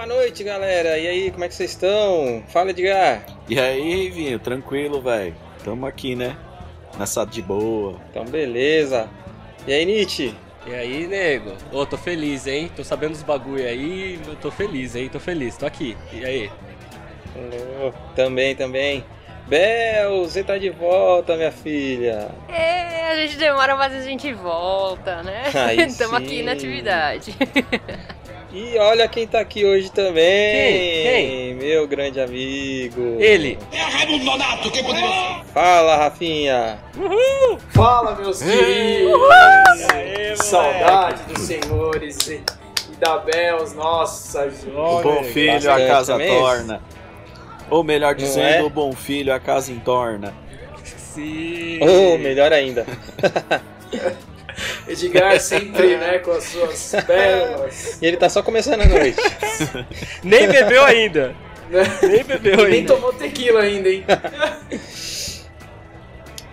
Boa noite, galera. E aí, como é que vocês estão? Fala, Edgar. E aí, Vinho, tranquilo, velho. Tamo aqui, né? Nessa de boa. Então, beleza. E aí, Nietzsche? E aí, nego? Ô, tô feliz, hein? Tô sabendo dos bagulho aí, eu tô feliz, hein? Tô feliz, tô aqui. E aí? Oh, também, também. Bel, você tá de volta, minha filha. É, a gente demora, mas a gente volta, né? Estamos aqui na atividade. E olha quem tá aqui hoje também. Quem? Quem? Meu grande amigo. Ele. É Raimundo Nonato, quem poderia ser? Fala, Rafinha. Uhul. Fala, meus queridos. Aê, Saudade dos senhores e da Bels, nossa, O bom filho a casa torna. Ou melhor dizendo, é? o bom filho a casa entorna. Sim. Ou oh, melhor ainda. Edgar sempre, né, com as suas pérolas. E ele tá só começando a noite. Nem bebeu ainda. Nem bebeu ainda. Nem tomou tequila ainda, hein?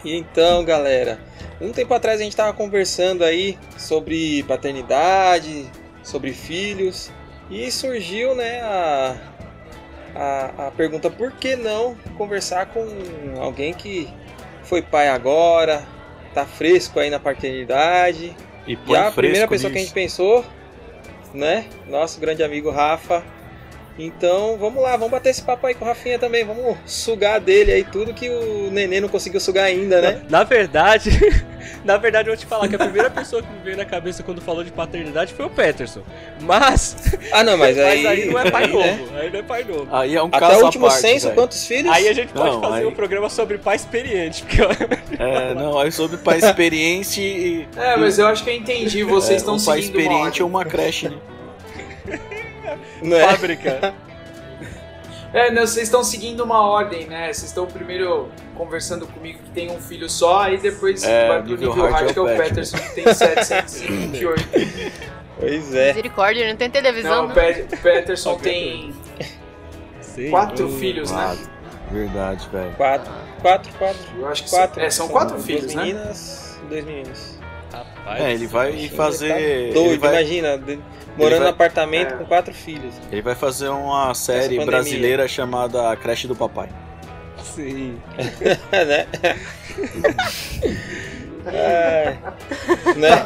E então, galera, um tempo atrás a gente tava conversando aí sobre paternidade, sobre filhos, e surgiu, né, a, a, a pergunta por que não conversar com alguém que foi pai agora, tá fresco aí na paternidade. E, e a primeira pessoa nisso. que a gente pensou, né? Nosso grande amigo Rafa. Então vamos lá, vamos bater esse papo aí com o Rafinha também. Vamos sugar dele aí tudo que o neném não conseguiu sugar ainda, né? Na, na verdade, na verdade eu vou te falar que a primeira pessoa que me veio na cabeça quando falou de paternidade foi o Peterson. Mas. Ah, não, mas aí. mas aí não é pai aí, novo. Né? Aí não é pai novo. Aí é um Até caso o último parte, censo, véio. quantos filhos? Aí a gente pode Não, fazer aí- um programa sobre pai experiente. Porque eu... É, não, aí sobre pai experiente e. É, mas eu acho que eu entendi, vocês é, estão um pai seguindo uma experiente ordem. ou uma creche, né? Não é? Fábrica. É, não, vocês estão seguindo uma ordem, né? Vocês estão primeiro conversando comigo que tem um filho só, aí depois É, vai pro nível hard hard, é que o é o Pet, Peterson, que tem 728. Pois é. Misericórdia, não tem televisão. Não, o o Peterson tem Sim. quatro Hum, filhos, né? Claro. Verdade, velho. Quatro. Quatro, quatro. Eu acho que Quatro. São, é, são quatro duas filhos, né? meninas e dois meninos. Rapaz. É, ele vai Ele fazer. tá Ele doido, vai, imagina. Morando vai- no apartamento É. com quatro filhos. ele vai fazer uma série brasileira chamada A Creche do Papai. Sim. né? é, né?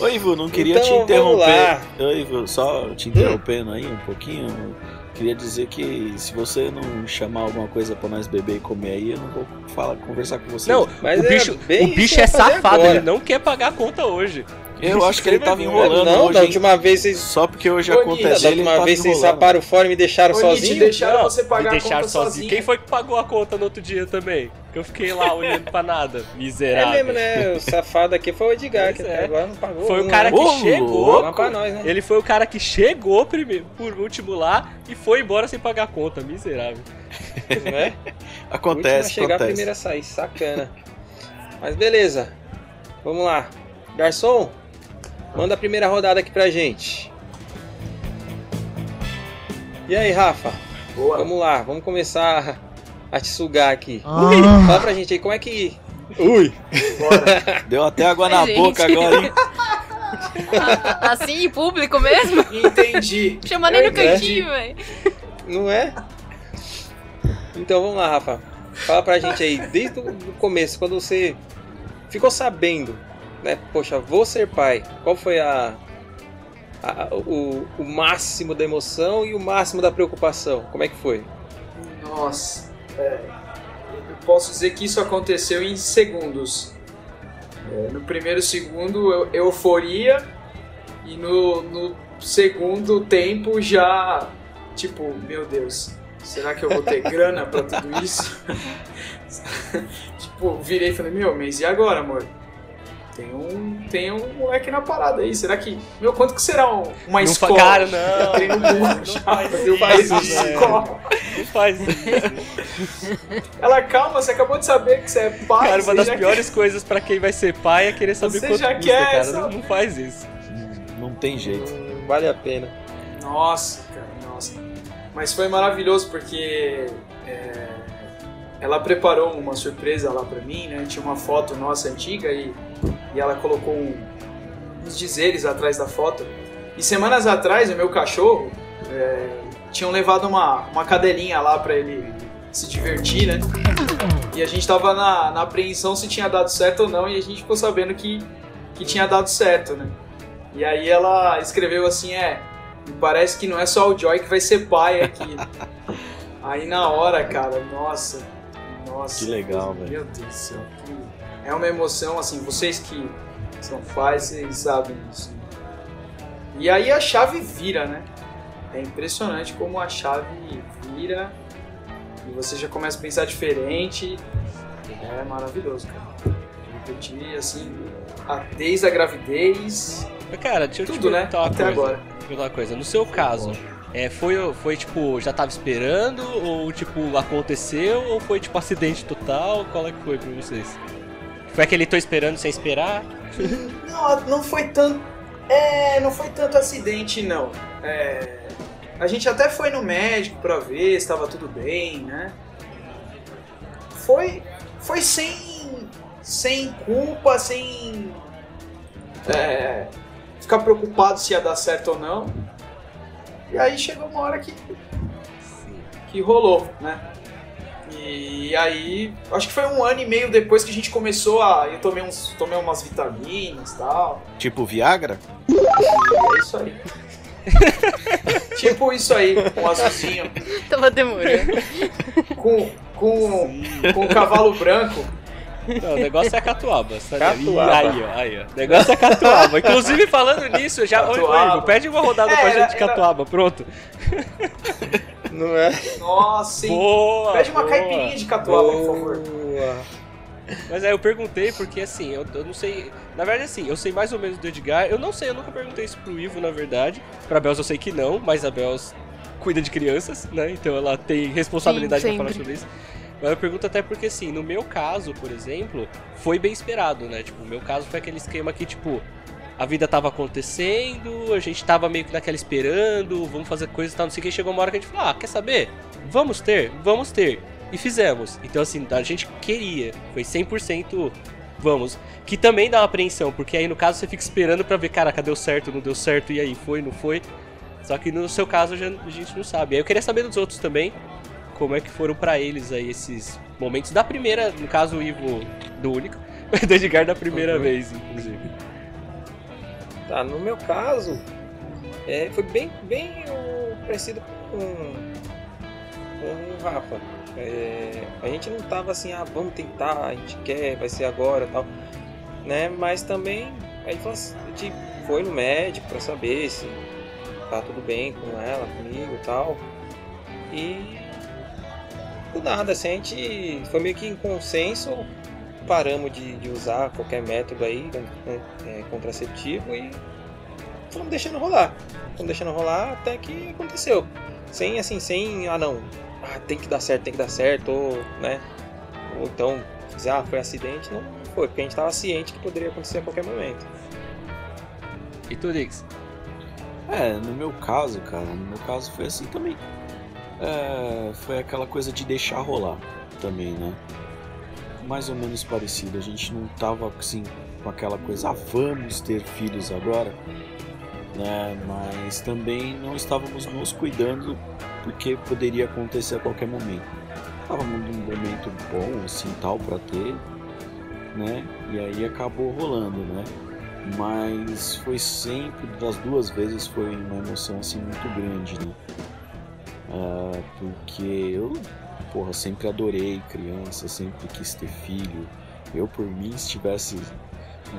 Ô Ivo, não queria Então, te interromper. Ô Ivo, só te interrompendo aí um pouquinho. Queria dizer que se você não chamar alguma coisa pra nós beber e comer aí, eu não vou falar, conversar com você. Não, Mas o é bicho, bem o bicho é safado, agora. ele não quer pagar a conta hoje. Eu acho que ele tava enrolando não, hoje. da última vez vocês. Só porque hoje Ô, Nida, acontece, Da última vez vocês saparam fora e me deixaram Nietzsche, sozinho. deixaram Não, você pagar me a deixaram conta sozinho. sozinho. Quem foi que pagou a conta no outro dia também? Que eu fiquei lá olhando pra nada. É Miserável. mesmo, né? O safado aqui foi o Edgar, Pois que é. até agora não pagou. Foi o cara né? que Ô, chegou. Pra nós, né? Ele foi o cara que chegou primeiro, por último lá e foi embora sem pagar a conta. Miserável. Não é? Acontece, a chegar, acontece. primeiro a sair. Sacana. Mas beleza. Vamos lá. Garçom, manda a primeira rodada aqui pra gente. E aí, Rafa? Boa. Vamos lá, vamos começar a te sugar aqui. Ah. Fala pra gente aí, como é que. Ui! Bora. Deu até água na Ai, gente. boca agora, hein? Assim, em público mesmo? Entendi. Chama nem no entendi. cantinho, velho. Não é? Então vamos lá, Rafa. Fala pra gente aí, desde o começo, quando você ficou sabendo, né? Poxa, vou ser pai. Qual foi a, a- o, o máximo da emoção e o máximo da preocupação? Como é que foi? Nossa. é, eu posso dizer que isso aconteceu em segundos. É, no primeiro segundo, eu- euforia. E no, no segundo tempo, já. Tipo, meu Deus, será que eu vou ter grana pra tudo isso? tipo, virei e falei: Meu, mas e agora, amor? Tem um, tem um moleque na parada aí. Será que. Meu, quanto que será um- uma Não fa- escola? cara, não. Entrei no Google Não já, faz isso, escola. Não faz isso. Ela, calma, você acabou de saber que você é pai. Cara, uma das já piores coisas pra quem vai ser pai é querer saber Você quanto já custa, quer cara. essa- Não, não faz isso. Não tem jeito. Hum, vale a pena. quer- Nossa, cara, nossa. Mas foi maravilhoso porque é, ela preparou uma surpresa lá pra mim, né? Tinha uma foto nossa antiga e, e ela colocou uns dizeres atrás da foto. E semanas atrás, o meu cachorro, é, tinham levado uma, uma cadelinha lá pra ele se divertir, né? E a gente tava na, na apreensão se tinha dado certo ou não, e a gente ficou sabendo que, que tinha dado certo, né? E aí ela escreveu assim, é, parece que não é só o Joy que vai ser pai aqui. aí na hora, cara, nossa, nossa. Que legal, velho. Meu Deus do céu. É uma emoção, assim, vocês que são pais, vocês sabem disso. E aí a chave vira, né? É impressionante como a chave vira e você já começa a pensar diferente. É maravilhoso, cara. Repetir, assim, desde a gravidez. Cara, deixa eu tudo, te né? Até coisa. agora. Uma coisa. No seu caso, é, foi, foi tipo, já tava esperando? Ou tipo, aconteceu? Ou foi tipo acidente total? Qual é que foi pra vocês? Foi aquele tô esperando sem esperar? não, não foi tanto. É, não foi tanto acidente, não. É, a gente até foi no médico pra ver se estava tudo bem, né? Foi, foi sem, sem culpa, sem é, ficar preocupado se ia dar certo ou não. E aí chegou uma hora que, que rolou, né? E aí, acho que foi um ano e meio depois que a gente começou a. Eu tomei, uns, tomei umas vitaminas e tal. Tipo Viagra? E é isso aí. tipo isso aí, com um azulzinho. Tava demorando. Com, com, com um cavalo branco. Não, o negócio é catuaba. Catuaba. Aí, ó, aí, ó. O negócio é catuaba. Inclusive, falando nisso, já. Oi, Oi, pede uma rodada é, pra gente de catuaba, era... pronto. Não é? Nossa, sim. Boa, Pede uma boa. caipirinha de catuaba, boa. por favor. Mas aí eu perguntei porque assim, eu, eu, não sei. Na verdade, assim, eu sei mais ou menos do Edgar. Eu não sei, eu nunca perguntei isso pro Ivo, na verdade. Pra Bels eu sei que não, mas a Bels cuida de crianças, né? Então ela tem responsabilidade Sim, pra falar sobre isso. Mas eu pergunto até porque, assim, no meu caso, por exemplo, foi bem esperado, né? Tipo, o meu caso foi aquele esquema que, tipo, a vida tava acontecendo, a gente tava meio que naquela esperando, vamos fazer coisas e tal, não sei o que. Chegou uma hora que a gente falou, ah, quer saber? Vamos ter? Vamos ter. E fizemos. Então, assim, a gente queria. Foi 100% vamos. Que também dá uma apreensão, porque aí no caso você fica esperando para ver, caraca, deu certo, não deu certo, e aí, foi, não foi. Só que no seu caso a gente não sabe. Aí eu queria saber dos outros também, como é que foram para eles aí esses momentos da primeira, no caso o Ivo do único, do Edgar da primeira uhum. vez, inclusive. Tá, no meu caso, é, foi bem, bem parecido com, com o Rafa. É, a gente não tava assim, ah, vamos tentar, a gente quer, vai ser agora tal. Né? Mas também a gente, a gente foi no médico para saber se tá tudo bem com ela, comigo e tal. E do nada, assim, a gente foi meio que em consenso, paramos de, de usar qualquer método aí, né, é, contraceptivo e fomos deixando rolar. Fomos deixando rolar até que aconteceu. Sem assim, sem, ah não, ah, tem que dar certo, tem que dar certo, ou, né? Ou então, dizer, ah, foi acidente, não foi, porque a gente estava ciente que poderia acontecer a qualquer momento. E tu, Dix? É, no meu caso, cara, no meu caso foi assim também. É, foi aquela coisa de deixar rolar também, né? Mais ou menos parecido. A gente não tava assim com aquela coisa, ah, vamos ter filhos agora, né? Mas também não estávamos nos cuidando porque poderia acontecer a qualquer momento. Estávamos num momento bom, assim, tal, para ter, né? E aí acabou rolando, né? Mas foi sempre, das duas vezes, foi uma emoção, assim, muito grande, né? Uh, porque eu, porra, sempre adorei criança, sempre quis ter filho. Eu, por mim, se tivesse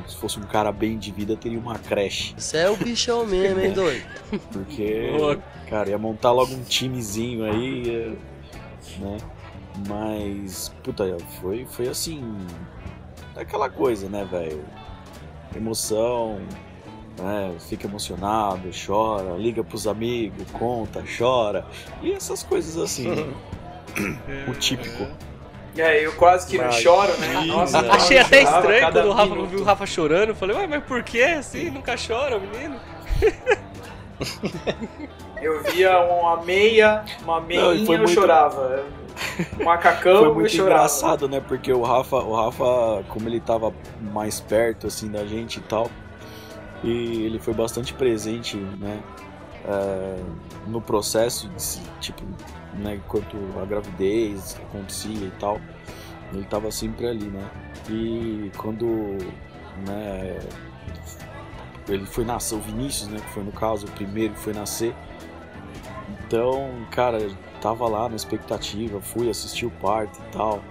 se fosse um cara bem de vida, teria uma creche. Você é o bichão mesmo, hein, doido? Porque, cara, ia montar logo um timezinho aí, né? Mas, puta, foi, foi assim. Aquela coisa, né, velho? Emoção, né? Fica emocionado, chora, liga pros amigos, conta, chora. E essas coisas assim. o típico. É, eu quase que não choro, né? Nossa, Achei até estranho quando o Rafa viu o Rafa chorando. Falei, ué, mas por que assim? Nunca chora, menino? eu via uma meia, uma meinha e eu muito... chorava. Um macacão Foi muito engraçado, né? Porque o Rafa, o Rafa, como ele tava mais perto assim da gente e tal, e ele foi bastante presente, né? É, no processo, tipo, né, enquanto a gravidez acontecia e tal, ele estava sempre ali, né? E quando né, ele foi nascer, o Vinícius, né, que foi no caso o primeiro que foi nascer, então, cara, tava lá na expectativa, fui assistir o parto e tal.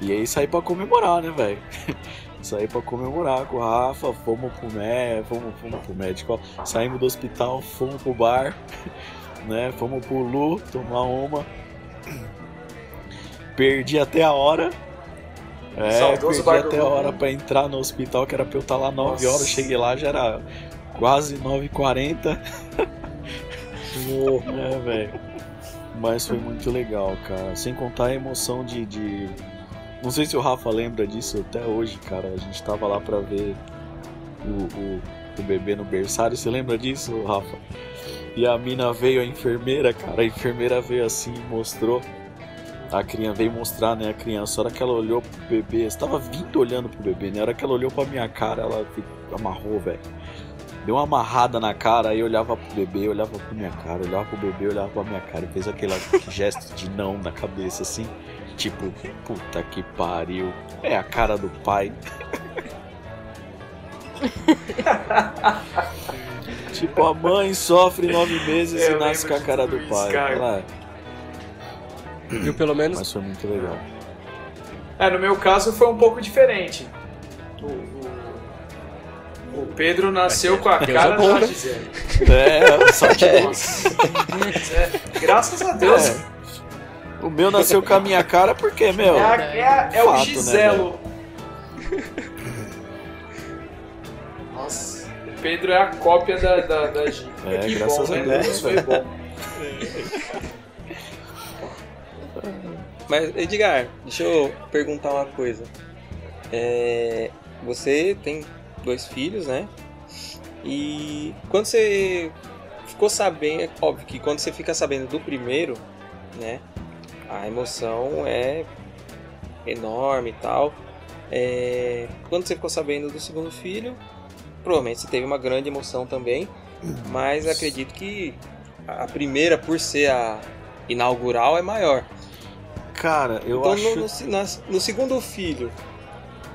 E aí saí pra comemorar, né, velho? saí pra comemorar com o Rafa, fomos pro, mé, fomos, fomos pro médico, saímos do hospital, fomos pro bar, né? Fomos pro Lu tomar uma. Perdi até a hora. É, Saudoso perdi até a hora pra entrar no hospital, que era pra eu estar lá 9 horas. Cheguei lá, já era quase 9h40. é, velho. Mas foi muito legal, cara. Sem contar a emoção de, de. Não sei se o Rafa lembra disso até hoje, cara. A gente tava lá pra ver o, o, o bebê no berçário. Você lembra disso, Rafa? E a mina veio, a enfermeira, cara. A enfermeira veio assim e mostrou. A criança veio mostrar, né, a criança. A hora que ela olhou pro bebê, estava vindo olhando pro bebê, né? A hora que ela olhou pra minha cara, ela amarrou, velho deu uma amarrada na cara, aí olhava pro bebê, olhava pra minha cara, olhava pro bebê, olhava pra minha cara e fez aquele gesto de não na cabeça, assim. Tipo, puta que pariu. É a cara do pai. tipo, a mãe sofre nove meses Eu e nasce com a cara do pai. Viu pelo menos? Mas foi muito legal. É, no meu caso foi um pouco diferente. O, o Pedro nasceu com a Deus cara é bom, da? Gisele. É, só Deus. É, graças a Deus. É. O meu nasceu com a minha cara porque, meu. É, é, é fato, o né, Giselo. Né, Nossa, o Pedro é a cópia da, da, da G. É, que graças bom, a né? Deus. Foi bom. Mas, Edgar, deixa eu perguntar uma coisa. É, você tem dois filhos, né? E quando você ficou sabendo, é óbvio que quando você fica sabendo do primeiro, né? A emoção é enorme e tal. É, quando você ficou sabendo do segundo filho, provavelmente você teve uma grande emoção também. Mas acredito que a primeira, por ser a inaugural, é maior. Cara, eu então, acho. No, no, no segundo filho,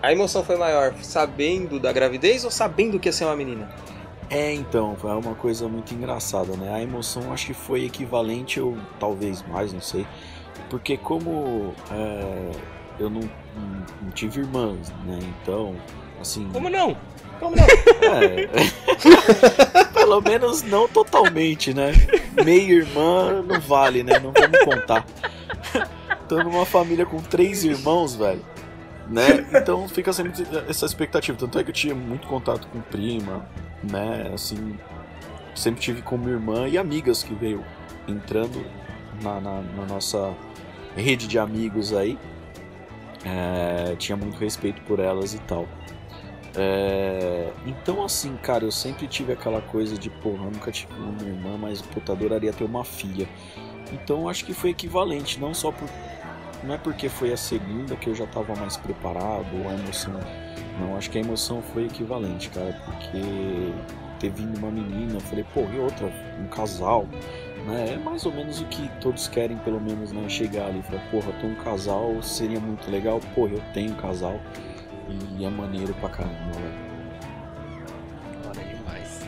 a emoção foi maior sabendo da gravidez ou sabendo que ia ser uma menina? É, então, foi uma coisa muito engraçada, né? A emoção acho que foi equivalente, ou talvez mais, não sei. Porque como é, eu não, não, não, tive irmãs, né? Então, assim. Como não? Como não? É. Pelo menos não totalmente, né? Meia irmã não vale, né? Não vamos contar. Tô numa família com três irmãos, velho né? Então fica sempre essa expectativa. Tanto é que eu tinha muito contato com prima, né? Assim, sempre tive com minha irmã e amigas que veio entrando na, na, na nossa rede de amigos aí. É, tinha muito respeito por elas e tal. É, então, assim, cara, eu sempre tive aquela coisa de, porra, eu nunca tive uma irmã, mas puta, adoraria ter uma filha. Então, acho que foi equivalente, não só por não é porque foi a segunda que eu já estava mais preparado ou a emoção. Não, acho que a emoção foi equivalente, cara, porque ter vindo uma menina, eu falei, pô, e outra, um casal, né? É mais ou menos o que todos querem, pelo menos, né? Chegar ali e falar, porra, tem um casal, seria muito legal, porra, eu tenho um casal e é maneiro pra caramba, velho. demais.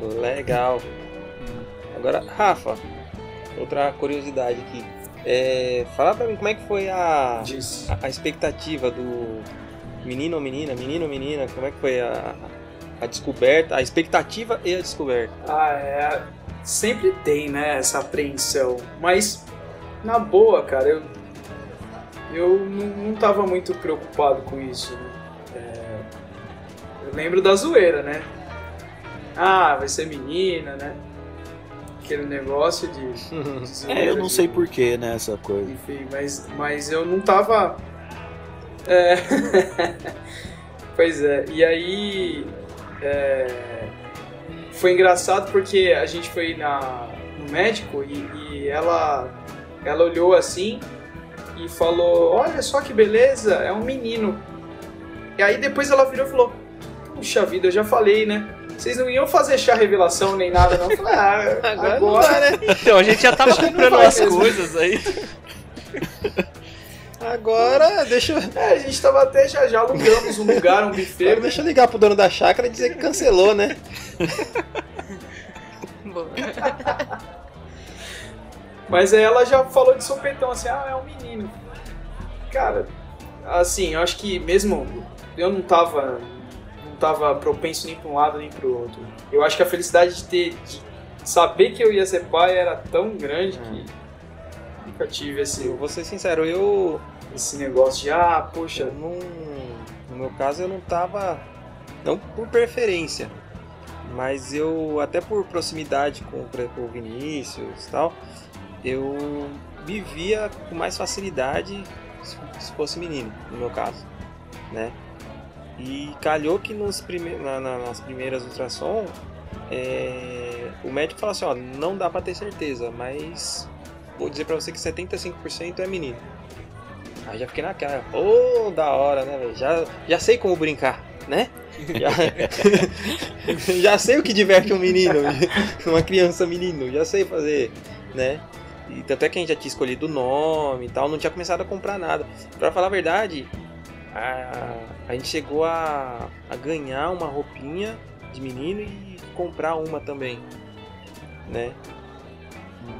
Legal. Agora, Rafa, outra curiosidade aqui. É, fala pra mim como é que foi a, a, a, expectativa do menino ou menina, menino ou menina, como é que foi a, a descoberta, a expectativa e a descoberta? Ah, é. Sempre tem, né, essa apreensão. Mas, na boa, cara, eu, eu não, tava muito preocupado com isso. Né? É, eu lembro da zoeira, né? Ah, vai ser menina, né? aquele negócio de. de é, eu não sei porquê, né, essa coisa. Enfim, mas, mas eu não tava. É... pois é, e aí. É... Foi engraçado porque a gente foi na, no médico e, e ela, ela olhou assim e falou: Olha só que beleza, é um menino. E aí depois ela virou e falou: Puxa vida, eu já falei, né? vocês não iam fazer chá revelação nem nada, não. Eu falei, ah, agora, agora né? Então, a gente já tava comprando umas coisas aí. Agora, deixa eu. É, a gente tava até já, já alugamos um lugar, um buffet. Agora, deixa eu ligar pro dono da chácara e dizer que cancelou, né? Mas aí ela já falou de sopetão assim, ah, é um menino. Cara, assim, eu acho que mesmo eu não tava não tava propenso nem para um lado nem para o outro. Eu acho que a felicidade de ter de saber que eu ia ser pai era tão grande que nunca tive esse. Eu vou ser sincero, eu. Esse negócio de, ah, poxa. Não, no meu caso eu não tava. Não por preferência, mas eu, até por proximidade com, com o Vinícius e tal, eu vivia com mais facilidade se fosse menino, no meu caso, né? E calhou que nos prime na, na, nas primeiras ultrassom, é, o médico falou assim, ó, não dá para ter certeza, mas vou dizer pra você que 75% é menino. Aí já fiquei naquela, ô, oh, da hora, né, velho? Já, já sei como brincar, né? Já, já sei o que diverte um menino, uma criança menino, já sei fazer, né? E tanto é que a gente já tinha escolhido o nome e tal, não tinha começado a comprar nada. Pra falar a verdade, a, a gente chegou a, a ganhar uma roupinha de menino e comprar uma também, né?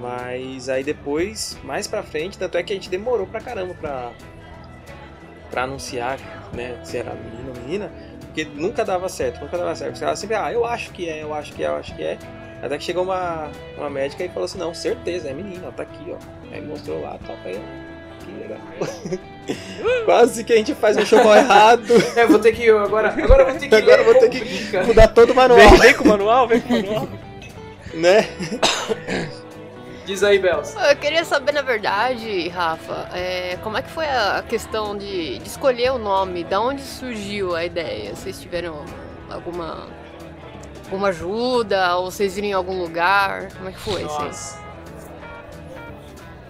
Mas aí depois, mais pra frente, tanto é que a gente demorou pra caramba pra, pra anunciar, né, se era menino ou menina, porque nunca dava certo, nunca dava certo. Os caras sempre, ah, eu acho que é, eu acho que é, eu acho que é. Até que chegou uma, uma médica e falou assim, não, certeza, é menina, ó, tá aqui, ó. Aí mostrou lá, tá, aí, que legal. Quase que a gente faz um show errado. É, vou ter que agora, agora vou ter que agora vou ter que mudar todo o manual. Vem, vem com o manual, vem com o manual. né? Diz aí, Belos. Eu queria saber, na verdade, Rafa, é, como é que foi a questão de, de, escolher o nome? Da onde surgiu a ideia? Vocês tiveram alguma, alguma ajuda? Ou vocês viram em algum lugar? Como é que foi isso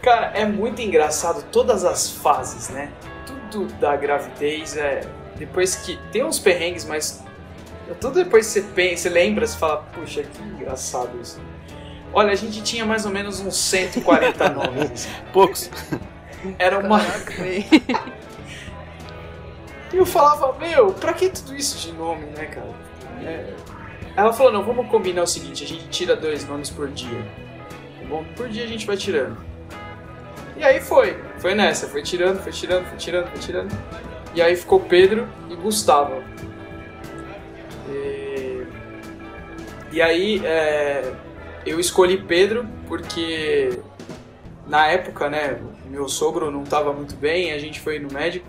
Cara, é muito engraçado todas as fases, né? Tudo da gravidez é. Depois que. Tem uns perrengues, mas. Tudo depois que você pensa, você lembra, você fala, puxa, que engraçado isso. Olha, a gente tinha mais ou menos uns 140 nomes. Poucos. Era uma. E eu falava, meu, pra que tudo isso de nome, né, cara? É... Ela falou, não, vamos combinar o seguinte, a gente tira dois nomes por dia. Tá bom? Por dia a gente vai tirando. E aí foi, foi nessa, foi tirando, foi tirando, foi tirando, foi tirando. E aí ficou Pedro e Gustavo. E, e aí, é eu escolhi Pedro porque na época, né, meu sogro não estava muito bem, a gente foi no médico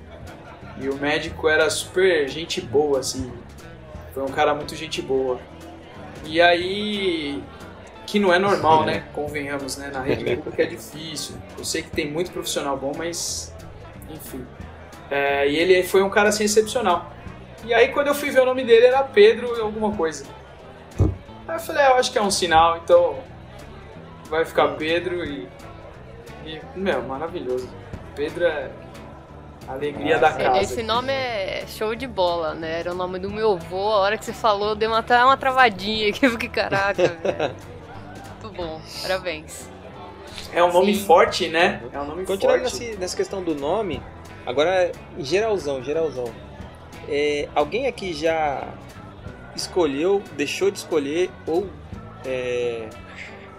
e o médico era super gente boa, assim. Foi um cara muito gente boa. E aí, que não é normal, né? Convenhamos, né? Na rede pública é difícil. Eu sei que tem muito profissional bom, mas enfim. É, e ele foi um cara assim excepcional. E aí quando eu fui ver o nome dele era Pedro alguma coisa. Aí eu falei, ah, eu acho que é um sinal, então vai ficar Pedro e. e meu, maravilhoso. Pedro é a alegria ah, da casa. Esse nome é show de bola, né? Era o nome do meu avô. A hora que você falou, deu até uma travadinha aqui. Eu fiquei, caraca, velho. Muito bom, parabéns. É um nome Sim. forte, né? É um nome Continuando forte. Nessa, nessa questão do nome, agora, geralzão, geralzão. É, alguém aqui já escolheu, deixou de escolher ou é,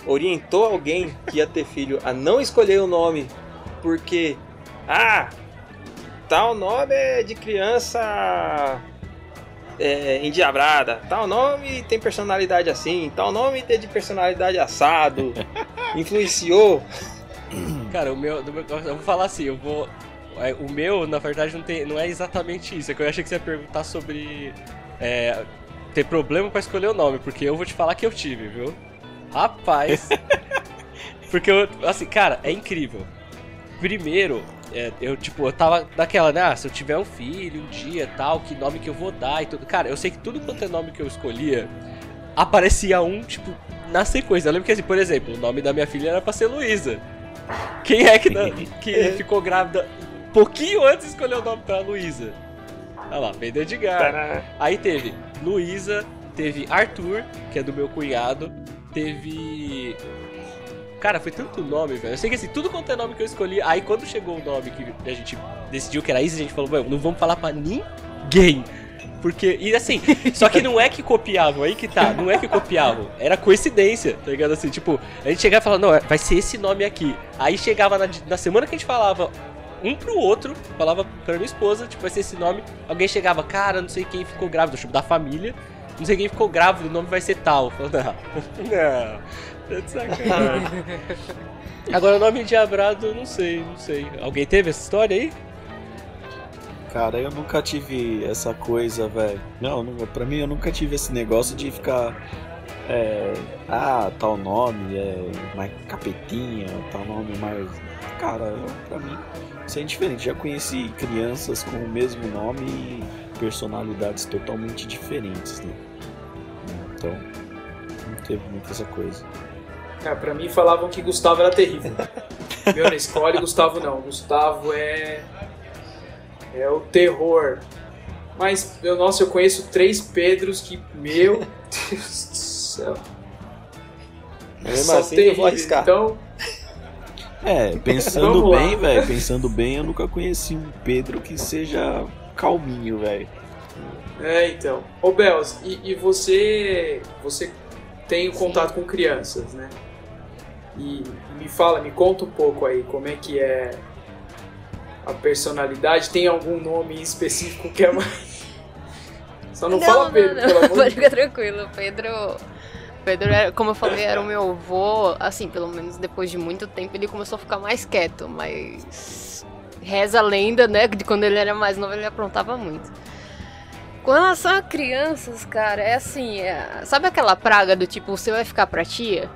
orientou alguém que ia ter filho a não escolher o nome porque, ah, tal nome é de criança é, endiabrada, tal nome tem personalidade assim, tal nome é de personalidade assado, influenciou. Cara, o meu, meu, eu vou falar assim, eu vou. É, o meu, na verdade, não, tem, não é exatamente isso. É que eu achei que você ia perguntar sobre é, ter problema para escolher o nome, porque eu vou te falar que eu tive, viu? Rapaz. porque eu, assim, cara, é incrível. Primeiro, é, eu, tipo, eu tava naquela, né? Ah, se eu tiver um filho um dia tal, que nome que eu vou dar e tudo. Cara, eu sei que tudo quanto é nome que eu escolhia, aparecia um, tipo, na sequência. Eu lembro que, assim, por exemplo, o nome da minha filha era pra ser Luísa. Quem é que, que ficou grávida pouquinho antes de escolher o nome pra Luísa? Olha lá, veio do Edgar. Aí teve Luísa, teve Arthur, que é do meu cunhado, teve. Cara, foi tanto nome, velho. Eu sei que assim, tudo quanto é nome que eu escolhi. Aí quando chegou o nome que a gente decidiu que era isso, a gente falou, não vamos falar pra ninguém. Porque, e assim, só que não é que copiavam, aí que tá, não é que copiavam, era coincidência, tá ligado? Assim, tipo, a gente chegava e falava, não, vai ser esse nome aqui. Aí chegava na, na semana que a gente falava um pro outro, falava pra minha esposa, tipo, vai ser esse nome. Alguém chegava, cara, não sei quem ficou grávido, tipo, da família, não sei quem ficou grávido, o nome vai ser tal. Falava, não, não, tá de sacanagem. Agora o nome de Abrado, não sei, não sei. Alguém teve essa história aí? Cara, eu nunca tive essa coisa, velho. Não, não, pra mim eu nunca tive esse negócio de ficar. É, ah, tal nome é mais capetinha, tal nome mais. Cara, eu, pra mim isso é indiferente. Já conheci crianças com o mesmo nome e personalidades totalmente diferentes, né? Então, não teve muito essa coisa. Cara, pra mim falavam que Gustavo era terrível. Meu, na escola, Gustavo não. Gustavo é é o terror. Mas, eu, nossa, eu conheço três Pedros que, meu Deus do céu. Mesmo Só assim, terrível. eu vou arriscar. Então, É, pensando bem, velho, pensando bem, eu nunca conheci um Pedro que seja calminho, velho. é, então. Ô, Bels, e, e você, você tem o contato com crianças, né? E me fala, me conta um pouco aí, como é que é a personalidade? Tem algum nome específico que é mais... Só não, fala Pedro, não, pelo amor Pode de ficar tranquilo, Pedro. Pedro, era, como eu falei, era o meu avô. Assim, pelo menos depois de muito tempo, ele começou a ficar mais quieto, mas. Reza a lenda, né? De quando ele era mais novo, ele aprontava muito. Com relação a crianças, cara, é assim. é- sabe aquela praga do tipo, você vai ficar pra tia?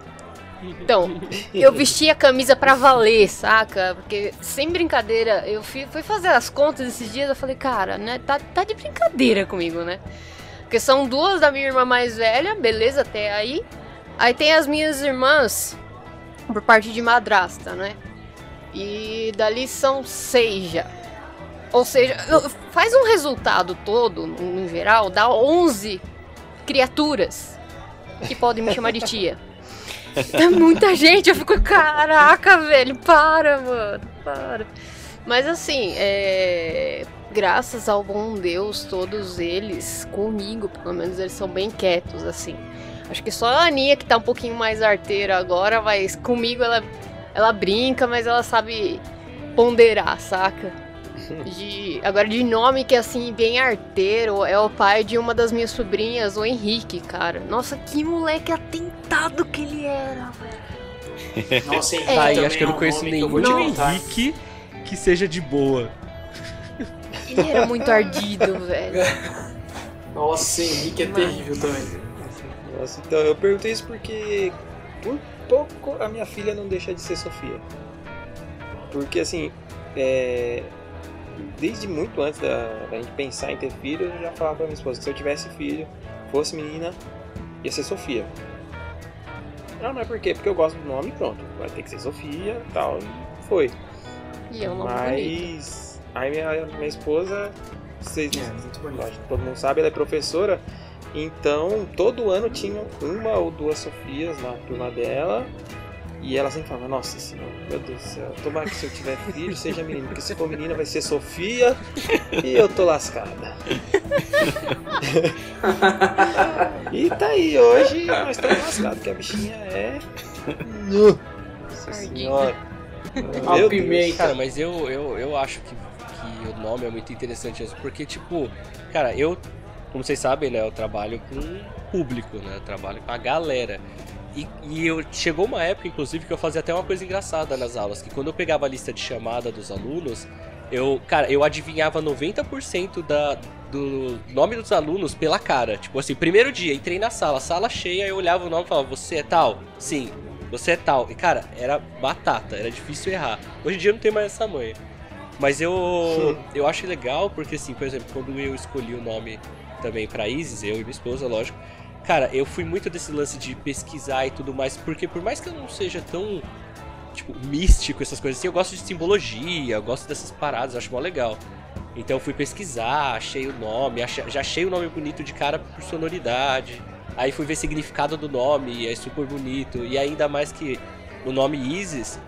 Então, eu vesti a camisa pra valer, saca? Porque, sem brincadeira, eu fui, fui fazer as contas esses dias, eu falei, cara, né? Tá, tá de brincadeira comigo, né? Porque são duas da minha irmã mais velha, beleza, até aí. Aí tem as minhas irmãs, por parte de madrasta, né? E dali são seis já. Ou seja, faz um resultado todo, no geral, dá 11 criaturas que podem me chamar de tia. É muita gente, eu fico, caraca, velho, para, mano, para. Mas assim, é... graças ao bom Deus, todos eles, comigo, pelo menos, eles são bem quietos, assim. Acho que só a Aninha, que tá um pouquinho mais arteira agora, mas comigo ela, ela brinca, mas ela sabe ponderar, saca? De, agora, de nome que, assim, bem arteiro, é o pai de uma das minhas sobrinhas, o Henrique, cara. Nossa, que moleque atentado que ele era, velho. Nossa, Henrique É, Tá acho que eu é não um conheço nenhum eu vou te contar. Henrique que seja de boa. Ele era muito ardido, velho. Nossa, Henrique é terrível também. Nossa, então eu perguntei isso porque por pouco a minha filha não deixa de ser Sofia. Porque assim, é, desde muito antes da, da gente pensar em ter filho, eu já falava pra minha esposa que se eu tivesse filho, fosse menina, ia ser Sofia. Não, não é por quê? Porque eu gosto do nome e pronto. Vai ter que ser Sofia e tal. E foi. E é um nome bonito. Aí minha, minha esposa, vocês É, todo mundo sabe, ela é professora. Então, todo ano tinha uma ou duas Sofias na turma dela. E ela sempre falava, nossa senhora, meu Deus do céu, tomara que se eu tiver filho seja menino, porque se for menina vai ser Sofia e eu tô lascada. e tá aí, hoje nós estamos lascados, porque a bichinha é. Nossa senhora. A Meu pimenta. Cara, mas eu, eu, eu acho que, o nome é muito interessante mesmo, porque, tipo, cara, eu, como vocês sabem, né, eu trabalho com público, né, eu trabalho com a galera. E, e eu, chegou uma época, inclusive, que eu fazia até uma coisa engraçada nas aulas, que quando eu pegava a lista de chamada dos alunos, eu, cara, eu adivinhava 90% da, do nome dos alunos pela cara. Tipo assim, primeiro dia, entrei na sala, sala cheia, eu olhava o nome e falava, você é tal? Sim. Você é tal. E, cara, era batata, era difícil errar. Hoje em dia não tenho mais essa manha. Mas eu, eu acho legal porque, assim, por exemplo, quando eu escolhi o nome também pra Isis, eu e minha esposa, lógico. Cara, eu fui muito desse lance de pesquisar e tudo mais, porque por mais que eu não seja tão, tipo, místico, essas coisas assim, eu gosto de simbologia, eu gosto dessas paradas, eu acho mó legal. Então eu fui pesquisar, achei o nome, achei- já achei o nome bonito de cara por sonoridade. Aí fui ver significado do nome, e é super bonito. E ainda mais que o nome Isis,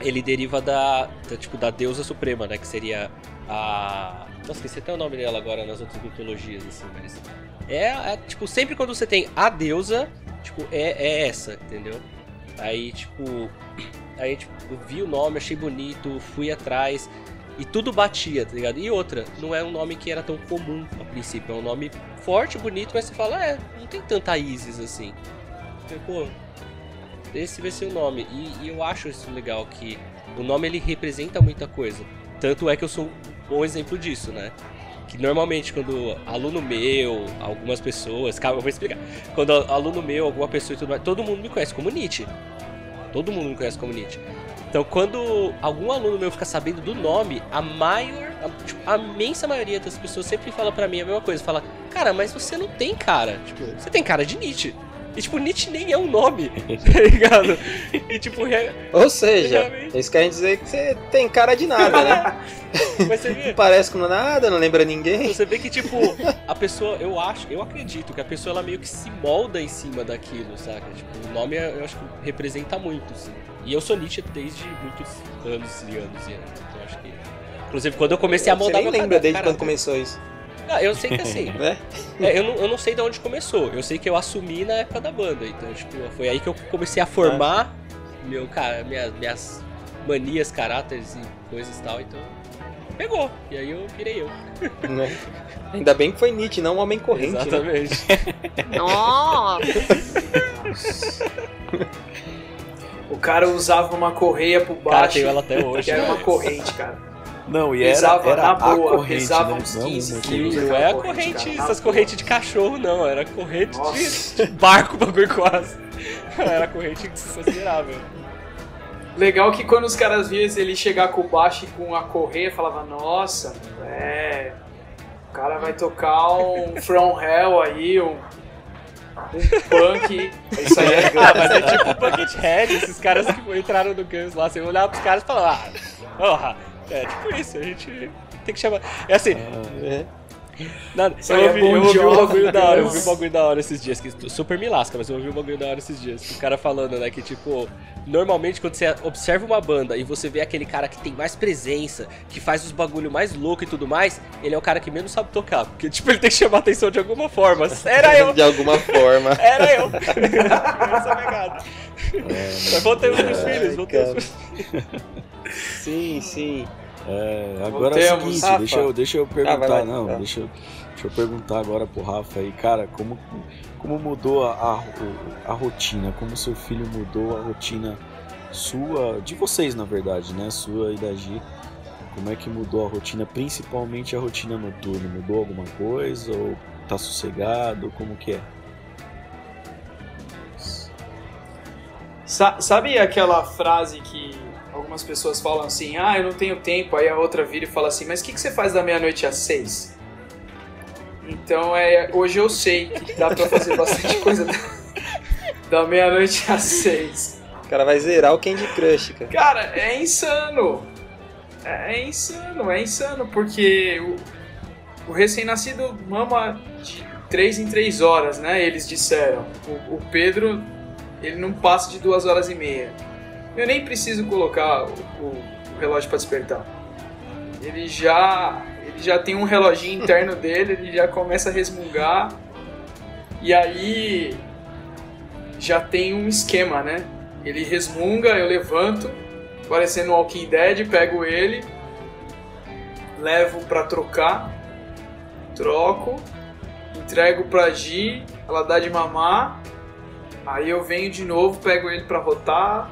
ele deriva da, da, tipo, da deusa suprema, né? Que seria a... Nossa, esqueci até o nome dela agora nas outras mitologias, assim, mas... É, é, tipo, sempre quando você tem a deusa, tipo, é, é essa, entendeu? Aí, tipo... Aí, tipo, vi o nome, achei bonito, fui atrás... E tudo batia, tá ligado? E outra, não é um nome que era tão comum a princípio. É um nome forte, bonito, mas você fala, é, não tem tanta Isis assim. Pô, esse vai ser o nome. E, e eu acho isso legal, que o nome ele representa muita coisa. Tanto é que eu sou um bom exemplo disso, né? Que normalmente quando aluno meu, algumas pessoas, calma, eu vou explicar. Quando aluno meu, alguma pessoa e tudo mais, todo mundo me conhece como Nietzsche. Todo mundo me conhece como Nietzsche. Então, quando algum aluno meu fica sabendo do nome, a maior, a, tipo, a imensa maioria das pessoas sempre fala pra mim a mesma coisa. Fala, cara, mas você não tem cara. Tipo, você tem cara de Nietzsche. E, tipo, Nietzsche nem é um nome, tá ligado? E, tipo, re- Ou seja, Realmente. eles querem dizer que você tem cara de nada, né? mas você Não vê, parece com nada, não lembra ninguém. você vê que, tipo, a pessoa, eu acho, eu acredito que a pessoa, ela meio que se molda em cima daquilo, saca? Tipo, o nome, eu acho que representa muito, assim. E eu sou Nietzsche desde muitos anos e anos e anos. Então, acho que... Inclusive, quando eu comecei a Você moldar nem meu lembra cada- desde quando começou isso, Ah, eu sei que assim, né? é, eu, não, eu não sei de onde começou. Eu sei que eu assumi na época da banda. Então, tipo, foi aí que eu comecei a formar meu, cara, minhas, minhas manias, caráteres e coisas e tal. Então, pegou. E aí eu virei eu. Né? Ainda bem que foi Nietzsche, não um homem corrente. Né? Exatamente. Nossa! O cara usava uma correia por Cara, baixo, tenho ela até hoje. que era uma né? corrente, cara. Não, e era, Pesava era na a boa, corrente, pesava né? uns Não 15 uma quilos. Não é a corrente, essas correntes de cachorro, não. Era corrente Nossa. de barco, bagulho quase. Era corrente considerável. Legal que quando os caras viam ele chegar com o baixo e com a correia, falava, nossa, é. O cara vai tocar um From Hell aí, um. Um punk. Isso aí é Ah, mas é tipo Buckethead, esses caras que entraram no Guns lá, você olhava pros caras e falava, ah, porra, é tipo isso, a gente tem que chamar. É assim, É. nada, eu é ouvi, eu ouvi um bagulho da hora, eu ouvi um bagulho da hora esses dias, que super me lasca, mas eu ouvi um bagulho da hora esses dias. O cara falando, né, que tipo, normalmente quando você observa uma banda e você vê aquele cara que tem mais presença, que faz os bagulho mais louco e tudo mais, ele é o cara que menos sabe tocar, porque tipo, ele tem que chamar atenção de alguma forma. Era eu! De alguma forma. Era eu! Essa pegada. Mas voltemos pros filhos, Ai, voltemos cara. pros Sim, sim. É, agora é o Voltemos, seguinte, Rafa. deixa eu, deixa eu perguntar, vai lá, não, tá. deixa eu, deixa eu perguntar agora pro Rafa aí, cara, como, como mudou a, a, a rotina, como seu filho mudou a rotina sua, de vocês na verdade, né, sua e da Gi, como é que mudou a rotina, principalmente a rotina noturna, mudou alguma coisa ou tá sossegado, como que é? Sa- sabe aquela frase que algumas pessoas falam assim, ah, eu não tenho tempo, aí a outra vira e fala assim, mas o que, que você faz da meia-noite às seis? Então é, hoje eu sei que dá pra fazer bastante coisa da, da meia-noite às seis. O cara vai zerar o Candy Crush, cara. Cara, é insano. É, é insano, é insano, porque o, o recém-nascido mama de 3 em 3 horas, né? Eles disseram. O, o Pedro, ele não passa de 2 horas e meia. Eu nem preciso colocar o, o- o relógio para despertar. Ele já, ele já tem um reloginho interno dele, ele já começa a resmungar. E aí já tem um esquema, né? Ele resmunga, eu levanto, parecendo um Walking Dead, pego ele, levo pra trocar, troco, entrego pra Gi, ela dá de mamar, aí eu venho de novo, pego ele pra rotar,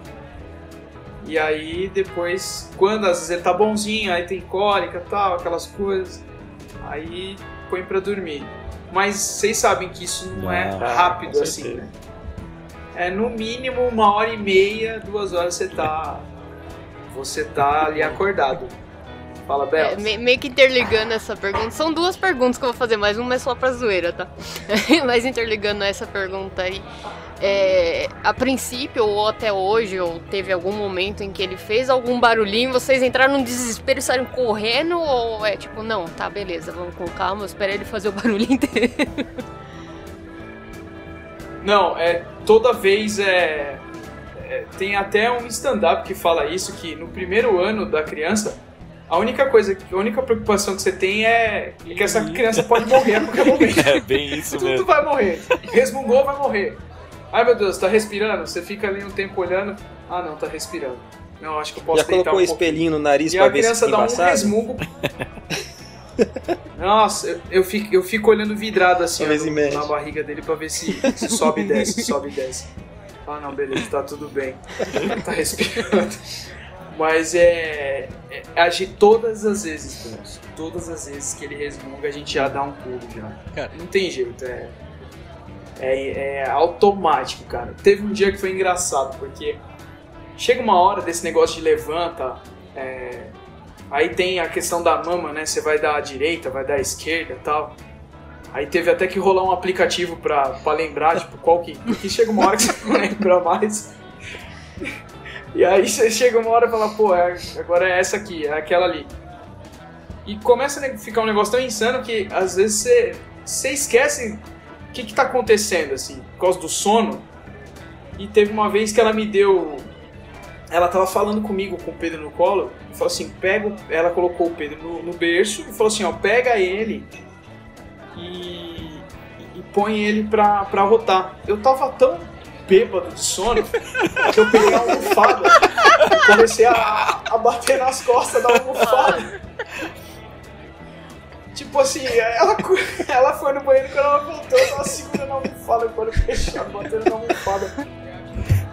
e aí depois, quando às vezes ele tá bonzinho, aí tem cólica tal, aquelas coisas, aí põe pra dormir. Mas vocês sabem que isso não é Ah, rápido com assim, né? É no mínimo uma hora e meia, duas horas você tá. Você tá ali acordado. Fala, É, Bela. me- meio que interligando essa pergunta. São duas perguntas que eu vou fazer, mas uma é só pra zoeira, tá? mas interligando essa pergunta aí. É, a princípio, ou até hoje, ou teve algum momento em que ele fez algum barulhinho, vocês entraram num desespero e saíram correndo? Ou é tipo, não, tá, beleza, vamos com calma, espera ele fazer o barulho inteiro. Não, é toda vez é, é, tem até um stand-up que fala isso que no primeiro ano da criança a única coisa, a única preocupação que você tem é que essa criança pode morrer a qualquer momento. É bem isso Tudo mesmo. vai morrer. Resmungou, vai morrer. Ai meu Deus, tá respirando? Você fica ali um tempo olhando. Ah não, tá respirando. Não, acho que eu posso Já colocou um o pouquinho. espelhinho no nariz E pra a ver se criança fica dá um resmungo. Nossa, eu, eu, fico, eu fico olhando vidrado assim ó, na barriga dele pra ver se, se sobe e desce, sobe e desce. Ah não, beleza, tá tudo bem. tá respirando. Mas é, é agir todas as vezes, Deus. Todas as vezes que ele resmunga, a gente já dá um pulo já. Cara. Não tem jeito, é, é, é automático, cara. Teve um dia que foi engraçado, porque chega uma hora desse negócio de levanta, é, aí tem a questão da mama, né? Você vai dar à direita, vai dar à esquerda tal. Aí teve até que rolar um aplicativo pra, pra lembrar, tipo, qual que. Porque chega uma hora que você não lembra mais. E aí você chega uma hora e fala, pô, é- agora é essa aqui, é aquela ali. E começa a ficar um negócio tão insano que às vezes você, você esquece o que, que tá acontecendo, assim, por causa do sono. E teve uma vez que ela me deu. Ela tava falando comigo com o Pedro no colo, e falou assim: pega. Ela colocou o Pedro no, no berço e falou assim: ó, pega ele e, e põe ele pra, pra rotar. Eu tava tão bêbado de sono que eu peguei a almofada e comecei a, a bater nas costas da almofada. Tipo assim, ela, ela foi no banheiro quando ela voltou, tava segurando a almofada com o olho fechado, batendo na almofada.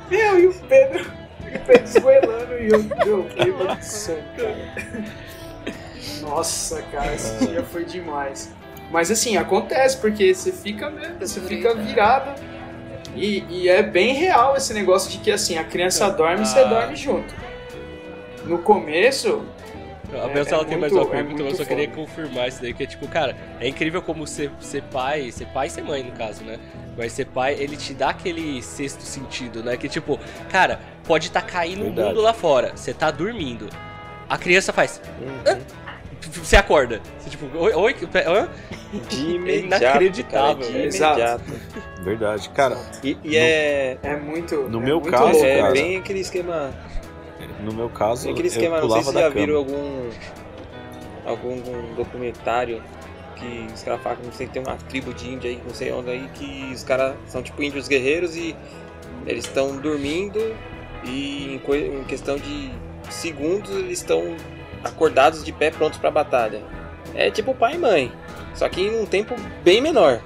Meu, e o Pedro, e o Pedro esgoelando e eu, meu, bêbado de cara. Nossa, cara, esse dia foi demais. Mas assim, acontece, porque você fica mesmo, você fica virado. E, e é bem real esse negócio de que assim, a criança dorme e você dorme junto. No começo, A É- Bel, é ela tem mais muito- uma é pergunta, eu muito só queria foda. confirmar isso daí, que é tipo, cara, é incrível como ser, ser pai, ser pai e ser mãe, no caso, né? Mas ser pai, ele te dá aquele sexto sentido, né? Que tipo, cara, pode estar caindo o Verdade. mundo lá fora, você tá dormindo. A criança faz. Uhum. Você acorda. Você tipo, oi, oi, hã? De imediato, inacreditável, cara, de né? Exato. imediato. Verdade. Cara, E, e é, é muito. No é meu muito caso, louco, é cara. bem aquele esquema. No meu caso, Tem aquele eu esquema, não sei pulava se já cama. viram algum. algum documentário que os caras falam que não sei, tem uma tribo de índia aí, não sei onde aí, que os caras são tipo índios guerreiros e eles estão dormindo e em, em questão de segundos eles estão acordados de pé prontos pra batalha. É tipo pai e mãe. Só que em um tempo bem menor.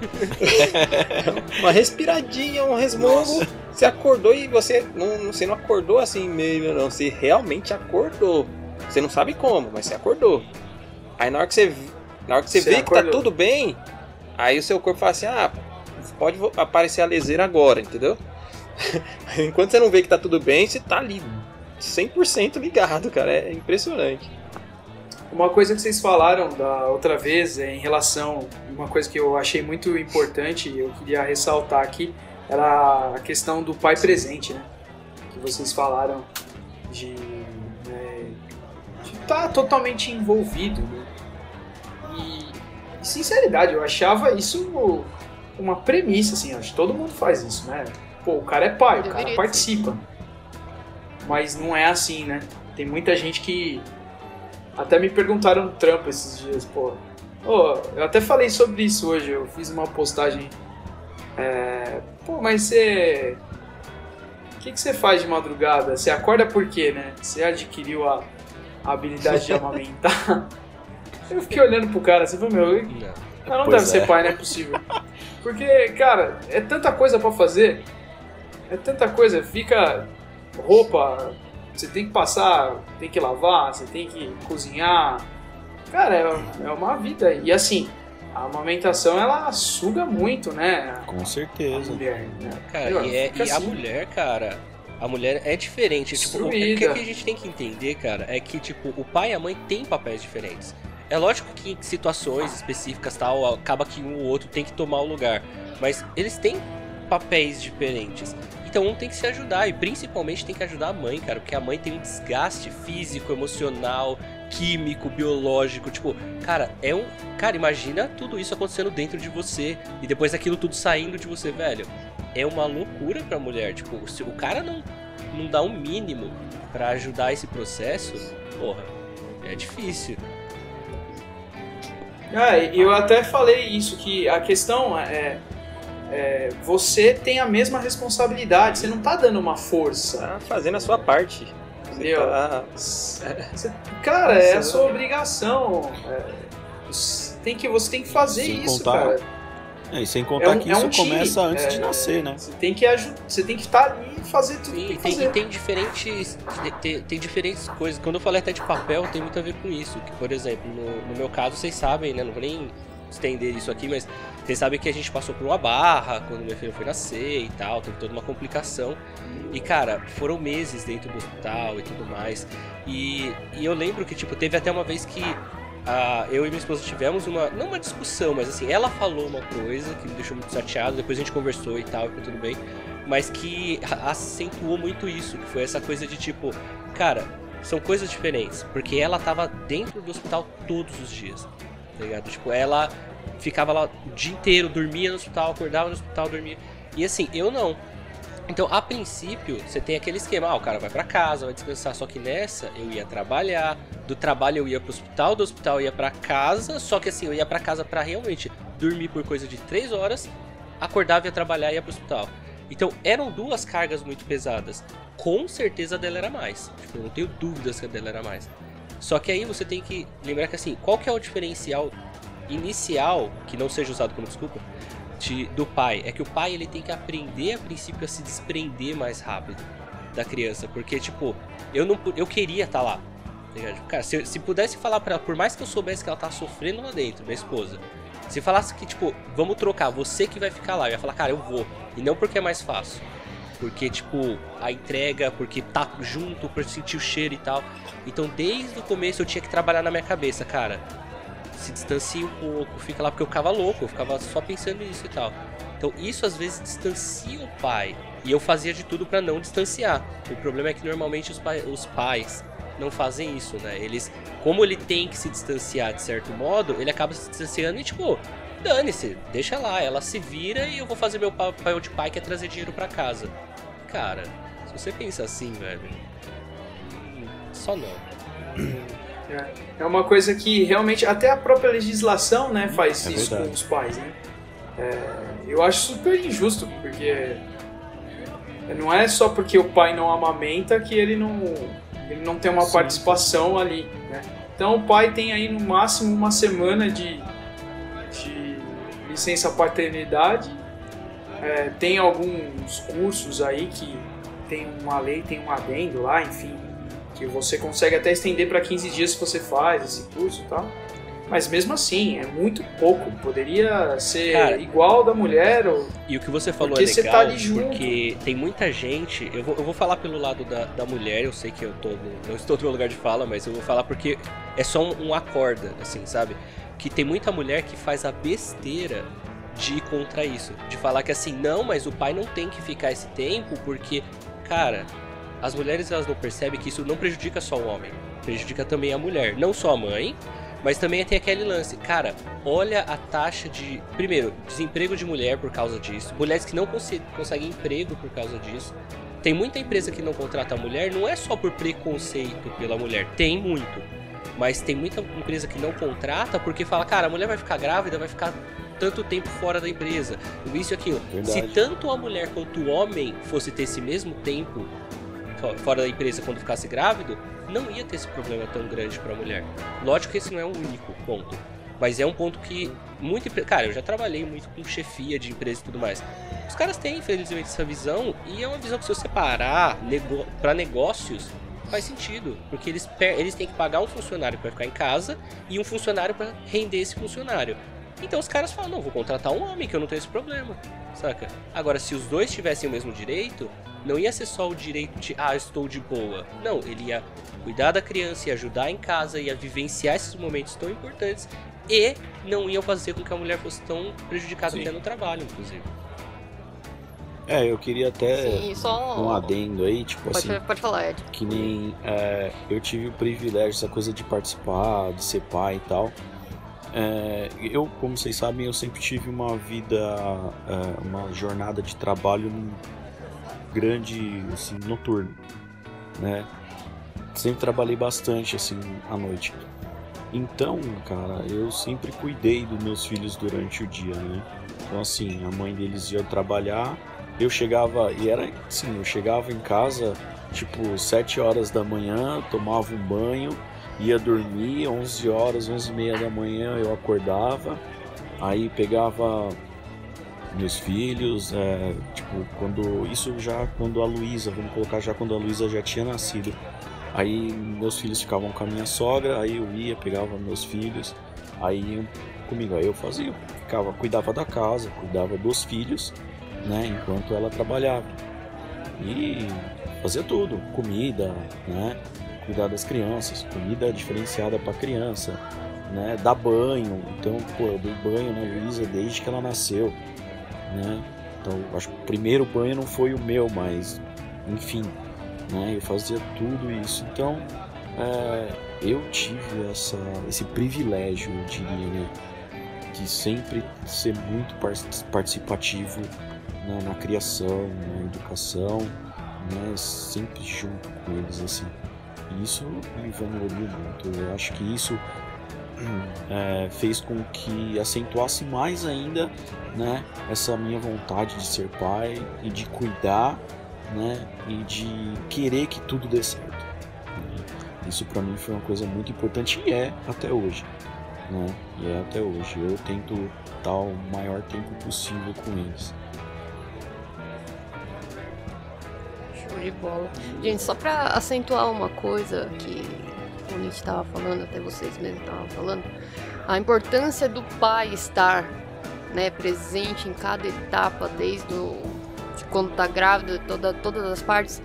uma respiradinha, um resmungo. Você acordou e você não, você não acordou assim meio, não. Você realmente acordou. Você não sabe como, mas você acordou. Aí na hora que você, na hora que você, Você vê que tá acordou. tudo bem, aí o seu corpo fala assim: ah, pode aparecer a leseira agora, entendeu? Enquanto você não vê que tá tudo bem, você tá ali 100% ligado, cara. É impressionante. Uma coisa que vocês falaram da outra vez é em relação. Uma coisa que eu achei muito importante e eu queria ressaltar aqui era a questão do pai presente, né? Que vocês falaram de né, de estar totalmente envolvido. Né? E, sinceridade, eu achava isso uma premissa, assim, acho que todo mundo faz isso, né? Pô, o cara é pai, o cara participa. Mas não é assim, né? Tem muita gente que até me perguntaram no trampo esses dias, pô. Ô, eu até falei sobre isso hoje, eu fiz uma postagem. É, pô, mas você. O que, que você faz de madrugada? Você acorda por quê, né? Você adquiriu a, a habilidade de amamentar? Eu fiquei olhando pro cara assim, falei, meu, Não. cara não Pois deve ser é. pai, não é possível. Porque, cara, é tanta coisa pra fazer. É tanta coisa. Fica roupa, você tem que passar, tem que lavar, você tem que cozinhar. Cara, é, é uma vida. E assim, a amamentação ela suga muito, né? Com A certeza. mulher, né? Cara, Meu, e, é- e a assim. mulher, cara, A mulher é diferente. Tipo, o, o que Destruída. a gente tem que entender, cara, é que, tipo, o pai e a mãe têm papéis diferentes. É lógico que em situações específicas tal, acaba que um ou outro tem que tomar o lugar. Mas eles têm papéis diferentes. Então um tem que se ajudar e principalmente tem que ajudar a mãe, cara, porque a mãe tem um desgaste físico, emocional, químico, biológico, tipo, cara, é um, cara, imagina tudo isso acontecendo dentro de você e depois aquilo tudo saindo de você, velho. É uma loucura pra mulher, tipo, se o cara não não dá um mínimo pra ajudar esse processo, porra, é difícil. Ah, eu até falei isso, que a questão é, é, Você tem a mesma responsabilidade, você não tá dando uma força. Tá fazendo a sua parte. Você Entendeu? tá- Você- cara, é a sua obrigação. É, você, tem que, você tem que fazer Sem isso, contar cara. É, e sem contar um- que é isso um time, começa antes é- de nascer, né? Você tem que ajudar, você tem que estar ali e fazer tudo que E tem que tem, fazer. e tem diferentes. Tem, tem diferentes coisas. Quando eu falei até de papel, tem muito a ver com isso. Que, por exemplo, no, no meu caso, vocês sabem, né? Não vou nem estender isso aqui, mas vocês sabem que a gente passou por uma barra quando meu filho foi nascer e tal, teve toda uma complicação. E cara, foram meses dentro do hospital e tudo mais. E, e eu lembro que, tipo, teve até uma vez que ah, eu e minha esposa tivemos uma. Não uma discussão, mas assim, ela falou uma coisa que me deixou muito chateado, depois a gente conversou e tal, e tudo bem. Mas que acentuou muito isso, que foi essa coisa de tipo, cara, são coisas diferentes. Porque ela tava dentro do hospital todos os dias. Tá ligado? Tipo, ela ficava lá o dia inteiro, dormia no hospital, acordava no hospital, dormia. E assim, eu não. Então, a princípio, você tem aquele esquema, ah, o cara vai pra casa, vai descansar, só que nessa eu ia trabalhar, do trabalho eu ia pro hospital, do hospital eu ia pra casa, só que assim, eu ia pra casa pra realmente dormir por coisa de 3 horas, acordava, ia trabalhar e ia pro hospital. Então, eram duas cargas muito pesadas. Com certeza a dela era mais. Tipo, eu não tenho dúvidas que a dela era mais. Só que aí você tem que lembrar que assim, qual que é o diferencial inicial, que não seja usado como desculpa, de- do pai? É que o pai ele tem que aprender a princípio a se desprender mais rápido da criança, porque tipo, eu não eu queria estar lá. tá ligado? Cara, se, se pudesse falar pra ela, por mais que eu soubesse que ela tá sofrendo lá dentro, minha esposa, se falasse que tipo, vamos trocar, você que vai ficar lá, eu ia falar, cara, eu vou. E não porque é mais fácil. Porque, tipo, a entrega, porque tá junto, por sentir o cheiro e tal. Então, desde o começo eu tinha que trabalhar na minha cabeça, cara. Se distancia um pouco, fica lá, porque eu ficava louco, eu ficava só pensando nisso e tal. Então, isso às vezes distancia o pai. E eu fazia de tudo pra não distanciar. O problema é que normalmente os, pai- os pais não fazem isso, né? Eles, como ele tem que se distanciar de certo modo, ele acaba se distanciando e, tipo, dane-se, deixa lá, ela se vira e eu vou fazer meu papel de pai que é trazer dinheiro pra casa. Cara, se você pensa assim, velho, hum, só não. É, é uma coisa que realmente até a própria legislação, né, faz É isso verdade. com os pais, né? É, eu acho super injusto, porque não é só porque o pai não amamenta que ele não, ele não tem uma Sim. participação ali, né? Então o pai tem aí no máximo uma semana de, de licença paternidade, É, tem alguns cursos aí que tem uma lei, tem um adendo lá, enfim, que você consegue até estender para 15 dias se você faz esse curso e tal. Mas mesmo assim, é muito pouco. Poderia ser Cara. igual da mulher ou E o que você falou Porque é você legal, tá ali junto. porque tem muita gente. Eu vou, eu vou falar pelo lado da, da mulher, eu sei que eu tô no- não estou no meu lugar de fala, mas eu vou falar porque é só um, um acorda, assim, sabe? Que tem muita mulher que faz a besteira de ir contra isso. De falar que assim, não, mas o pai não tem que ficar esse tempo, porque, cara, as mulheres elas não percebem que isso não prejudica só o homem, prejudica também a mulher. Não só a mãe, mas também tem aquele lance. Cara, olha a taxa de. Primeiro, desemprego de mulher por causa disso. Mulheres que não conse- conseguem emprego por causa disso. Tem muita empresa que não contrata a mulher, não é só por preconceito pela mulher. Tem muito. Mas tem muita empresa que não contrata porque fala, cara, a mulher vai ficar grávida, vai ficar tanto tempo fora da empresa. Isso e aquilo. Verdade. Se tanto a mulher quanto o homem fosse ter esse mesmo tempo fora da empresa quando ficasse grávido, não ia ter esse problema tão grande pra mulher. Lógico que esse não é o único ponto. Mas é um ponto que muito. Cara, eu já trabalhei muito com chefia de empresa e tudo mais. Os caras têm, infelizmente, essa visão, e é uma visão que se você parar nego... para negócios, faz sentido. Porque eles, eles têm que pagar um funcionário para ficar em casa e um funcionário para render esse funcionário. Então os caras falam, não, vou contratar um homem que eu não tenho esse problema, saca? Agora, se os dois tivessem o mesmo direito, não ia ser só o direito de, ah, estou de boa. Não, ele ia cuidar da criança, ia ajudar em casa, ia vivenciar esses momentos tão importantes e não iam fazer com que a mulher fosse tão prejudicada Sim. até no trabalho, inclusive. É, eu queria até Sim, só. um adendo aí, tipo Pode, assim, pode falar, Ed. que nem é, eu tive o privilégio, essa coisa de participar, de ser pai e tal. É, eu, como vocês sabem, eu sempre tive uma vida, é, uma jornada de trabalho grande, assim, noturno, né? Sempre trabalhei bastante, assim, à noite. Então, cara, eu sempre cuidei dos meus filhos durante o dia, né? Então, assim, a mãe deles ia trabalhar, eu chegava, e era assim, eu chegava em casa, tipo, 7 horas da manhã, tomava um banho, ia dormir, 11 horas, 11 e meia da manhã eu acordava, aí pegava meus filhos, é, tipo, quando, isso já quando a Luísa, vamos colocar já quando a Luísa já tinha nascido, aí meus filhos ficavam com a minha sogra, aí eu ia, pegava meus filhos, aí comigo, aí eu fazia, ficava, cuidava da casa, cuidava dos filhos, né, enquanto ela trabalhava. E fazia tudo, comida, né, cuidar das crianças, comida diferenciada para criança, né, dar banho. Então, pô, eu dei banho na Luísa desde que ela nasceu, né? Então, acho que o primeiro banho não foi o meu, mas enfim, né, eu fazia tudo isso. Então, é, eu tive essa, esse privilégio, eu diria, né, de sempre ser muito par- participativo né, na criação, na educação, né, sempre junto com eles assim. E isso me vangloriou muito. Eu acho que isso é, fez com que acentuasse mais ainda, né, essa minha vontade de ser pai e de cuidar, né, e de querer que tudo dê certo. Isso para mim foi uma coisa muito importante e é até hoje, né? E é até hoje. Eu tento estar o maior tempo possível com eles. Show de bola. Gente, só pra acentuar uma coisa que o Nietzsche tava falando, até vocês mesmos estavam falando, a importância do pai estar né, presente em cada etapa, desde o, de quando tá grávida, toda, todas as partes.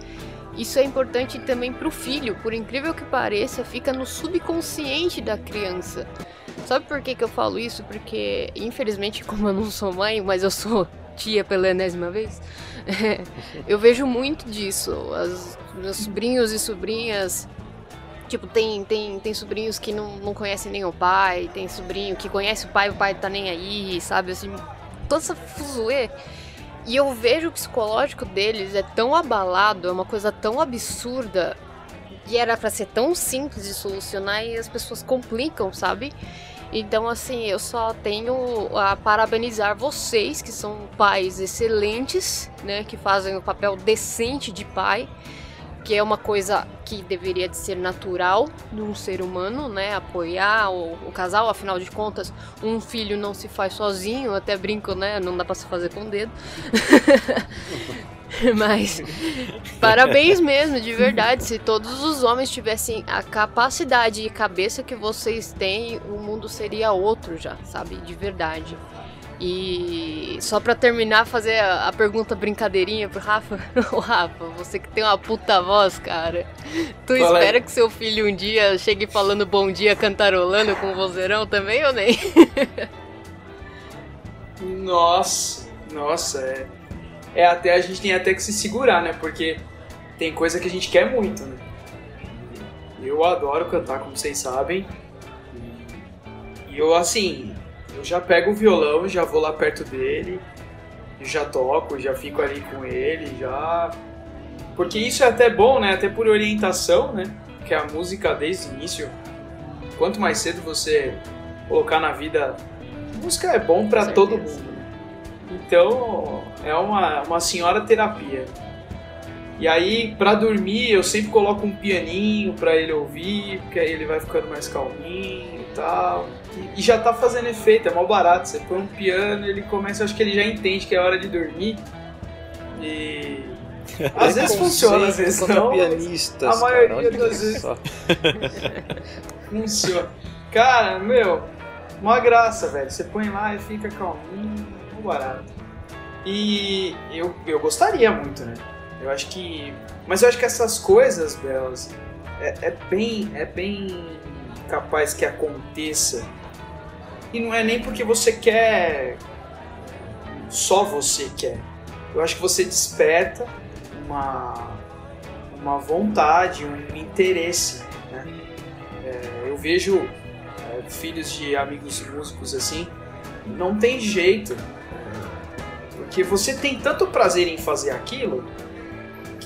Isso é importante também pro filho, por incrível que pareça, fica no subconsciente da criança. Sabe por que, que eu falo isso? Porque, infelizmente, como eu não sou mãe, mas eu sou tia pela enésima vez, eu vejo muito disso. As, meus sobrinhos e sobrinhas. Tipo, tem, tem, tem sobrinhos que não, não conhecem nem o pai, tem sobrinho que conhece o pai o pai tá nem aí, sabe? Assim, toda essa fuzuê. E eu vejo o psicológico deles é tão abalado, é uma coisa tão absurda. E era pra ser tão simples de solucionar e as pessoas complicam, sabe? Então, assim, eu só tenho a parabenizar vocês, que são pais excelentes, né? Que fazem o papel decente de pai, que é uma coisa que deveria de ser natural num ser humano, né? Apoiar o, o casal, afinal de contas, um filho não se faz sozinho, até brinco, né? Não dá pra se fazer com o dedo. Mas parabéns mesmo, de verdade. Se todos os homens tivessem a capacidade e cabeça que vocês têm, o mundo seria outro já, sabe? De verdade. E só pra terminar, fazer a, pergunta brincadeirinha pro Rafa. Ô Rafa, você que tem uma puta voz, cara. Tu Fala aí. espera que seu filho um dia chegue falando bom dia cantarolando com o vozeirão também ou nem? Nossa, nossa, é. É até a gente tem até que se segurar, né? Porque tem coisa que a gente quer muito, né? Eu adoro cantar, como vocês sabem. E eu, assim, eu já pego o violão, já vou lá perto dele, já toco, já fico ali com ele, já. Porque isso é até bom, né? Até por orientação, né? Que a música desde o início, quanto mais cedo você colocar na vida, música é bom Com todo mundo. né? Então, é uma, uma senhora terapia. E aí, pra dormir, eu sempre coloco um pianinho pra ele ouvir, porque aí ele vai ficando mais calminho e tal. E, já tá fazendo efeito, é mal barato. Você põe um piano, ele começa, acho que ele já entende que é hora de dormir. E. Às vezes funciona, às vezes não. pianistas, a maioria cara, das vezes-. Funciona. Cara, meu, uma graça, velho. Você põe lá e fica calminho, mal barato. E eu, eu gostaria muito, né? Eu acho que. Mas eu acho que essas coisas, Belas, é, é bem. É bem capaz que aconteça. E não é nem porque você quer. Só você quer. Eu acho que você desperta uma, uma vontade, um interesse. Né? É, eu vejo é, filhos de amigos músicos assim, não tem jeito. Porque você tem tanto prazer em fazer aquilo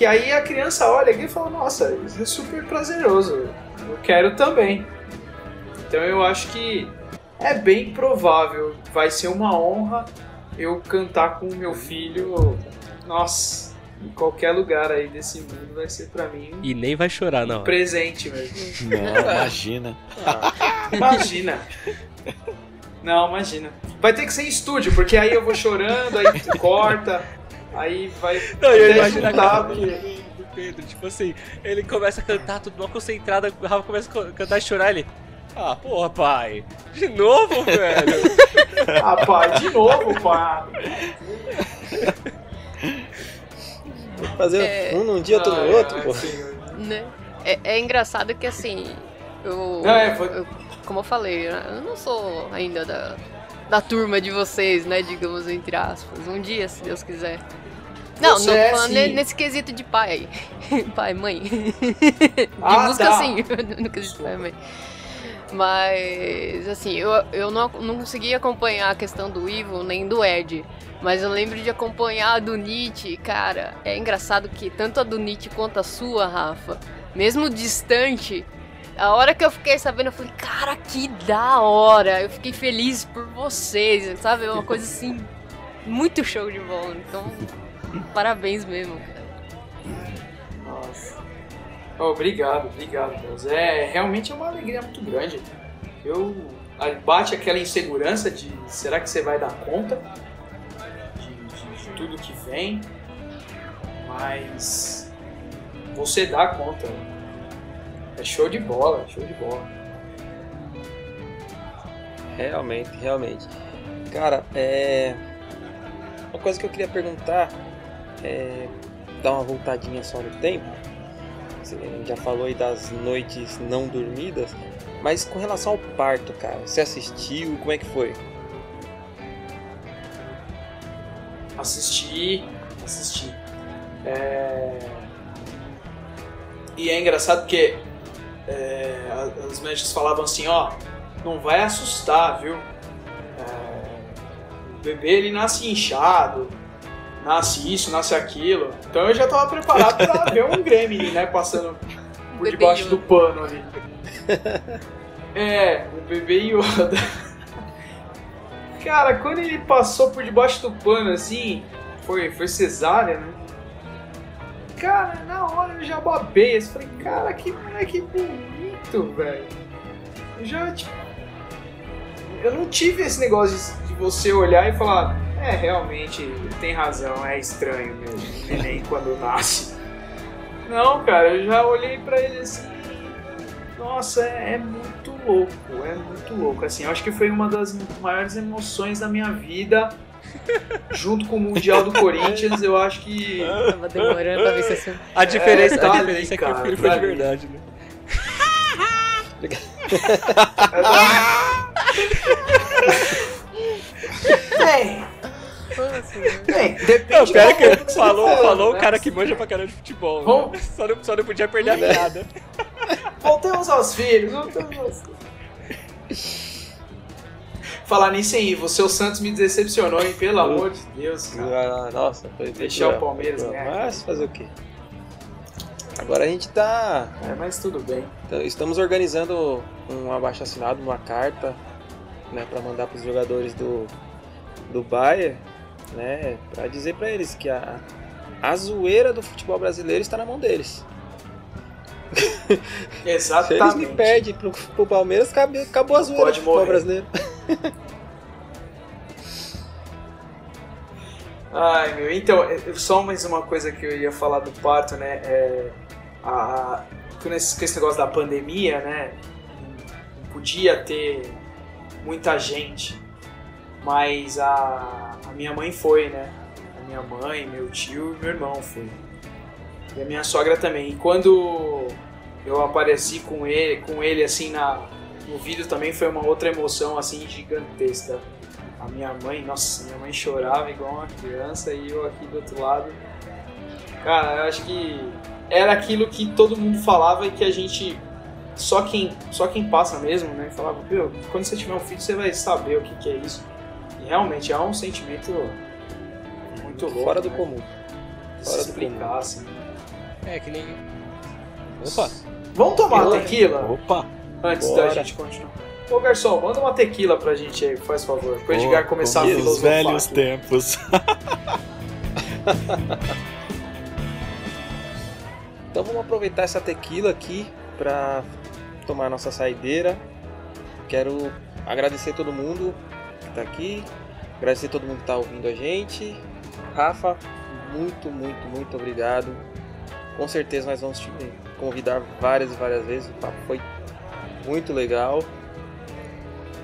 que aí a criança olha aqui e fala: Nossa, isso é super prazeroso, eu quero também. Então eu acho que é bem provável, vai ser uma honra eu cantar com o meu filho. Nossa, em qualquer lugar aí desse mundo vai ser para mim E nem vai chorar, não. um presente mesmo. Não, imagina. Imagina. Não, imagina. Vai ter que ser em estúdio, porque aí eu vou chorando, aí tu corta, aí vai. Não, eu imagino a cara do Pedro, tipo assim, ele começa a cantar tudo mal concentrado, o Rafa começa a cantar e chorar, ele... Ah, porra, pai, de novo, velho? Ah, pai, de novo, pai. Fazer É. um num dia, outro no Ai, outro, ai, pô. né? É, é engraçado que assim, eu, Não, é, foi- eu- como eu falei, eu não sou ainda da, da turma de vocês, né? Digamos entre aspas. Um dia, se Deus quiser. Não, não é, falando nesse quesito de pai aí. pai, mãe. De Ah, música tá. sim, no quesito de pai mãe. Mas, assim, eu, eu não, não consegui acompanhar a questão do Ivo nem do Ed. Mas eu lembro de acompanhar a do Nietzsche, cara. É engraçado que tanto a do Nietzsche quanto a sua, Rafa, mesmo distante, a hora que eu fiquei sabendo, eu falei, cara, que da hora! Eu fiquei feliz por vocês, sabe? É uma coisa assim, muito show de bola. Então, parabéns mesmo, cara. Obrigado, obrigado, Deus. É realmente é uma alegria muito grande. Eu bate aquela insegurança de será que você vai dar conta de, de- de tudo que vem, mas você dá conta. É show de bola, show de bola. Realmente, realmente. Cara, é. Uma coisa que eu queria perguntar é. Dar uma voltadinha só no tempo. Você já falou aí das noites não dormidas. Mas com relação ao parto, cara, você assistiu? Como é que foi? Assisti, assisti. É... E é engraçado porque é, os médicos falavam assim, ó, não vai assustar, viu? É, O bebê ele nasce inchado, nasce isso, nasce aquilo. Então eu já tava preparado pra ver um Gremlin, né, passando por Bebê debaixo Yoda. do pano ali. É, o bebê Yoda. Cara, quando ele passou por debaixo do pano assim, foi, foi cesárea, né? Cara, na hora eu já babei. Eu falei, cara, que moleque bonito, velho. Eu já, tipo. Eu não tive esse negócio de, de você olhar e falar, é, realmente, tem razão, é estranho mesmo, neném quando nasce. Não, cara, eu já olhei pra ele assim. Nossa, é, é muito louco, é muito louco. Assim, eu acho que foi uma das maiores emoções da minha vida. Junto com o Mundial do Corinthians, eu acho que. Tava demorando pra ver se você... A diferença, tá a ali, diferença é que cara, o filho foi tá de ali. verdade, né? Bem, Bem, Não, depende pior é que você falou, falou o né? cara que manja pra caramba de futebol. Vamos- né? Só, não, só não podia perder a piada. Voltemos aos filhos, voltemos aos filhos. Falar nisso aí, você o Santos me decepcionou, hein? Pelo amor de Deus, cara. Ah, nossa, foi Deixar o Palmeiras ganhar. Mas fazer o quê? Agora a gente tá. É, mas tudo bem. Então, Estamos organizando um abaixo assinado, uma carta, né, para mandar para os jogadores do do Bayern, né, para dizer para eles que a a zoeira do futebol brasileiro está na mão deles. Se Exatamente. eles me pro, pro Palmeiras, acabou, acabou a zoeira Pode do futebol morrer. brasileiro. Ai, meu, então, só mais uma coisa que eu ia falar do parto, né? É, a, com esse, esse negócio da pandemia, né? Não podia ter muita gente, mas a, a minha mãe foi, né? A minha mãe, meu tio e meu irmão foi. E a minha sogra também. E quando eu apareci com ele, com ele assim na, no vídeo também foi uma outra emoção assim gigantesca. A minha mãe, nossa, minha mãe chorava igual uma criança e eu aqui do outro lado. Cara, eu acho que era aquilo que todo mundo falava e que a gente só quem só quem passa mesmo, né? Falava, meu, quando você tiver um filho você vai saber o que, que é isso. E realmente é um sentimento muito louco, Fora do né? comum. Fora se do comum. assim. É que nem. Opa! Vamos tomar Bora. tequila Opa! antes Bora. da gente continuar. Ô garçom, manda uma tequila pra gente aí, faz favor. Pra Edgar começar a como os filosofar. velhos aqui. tempos. Então vamos aproveitar essa tequila aqui para tomar nossa saideira. Quero agradecer todo mundo está aqui, agradecer todo mundo que está ouvindo a gente. Rafa, muito, muito, muito obrigado. Com certeza nós vamos te convidar várias e várias vezes. O papo foi muito legal.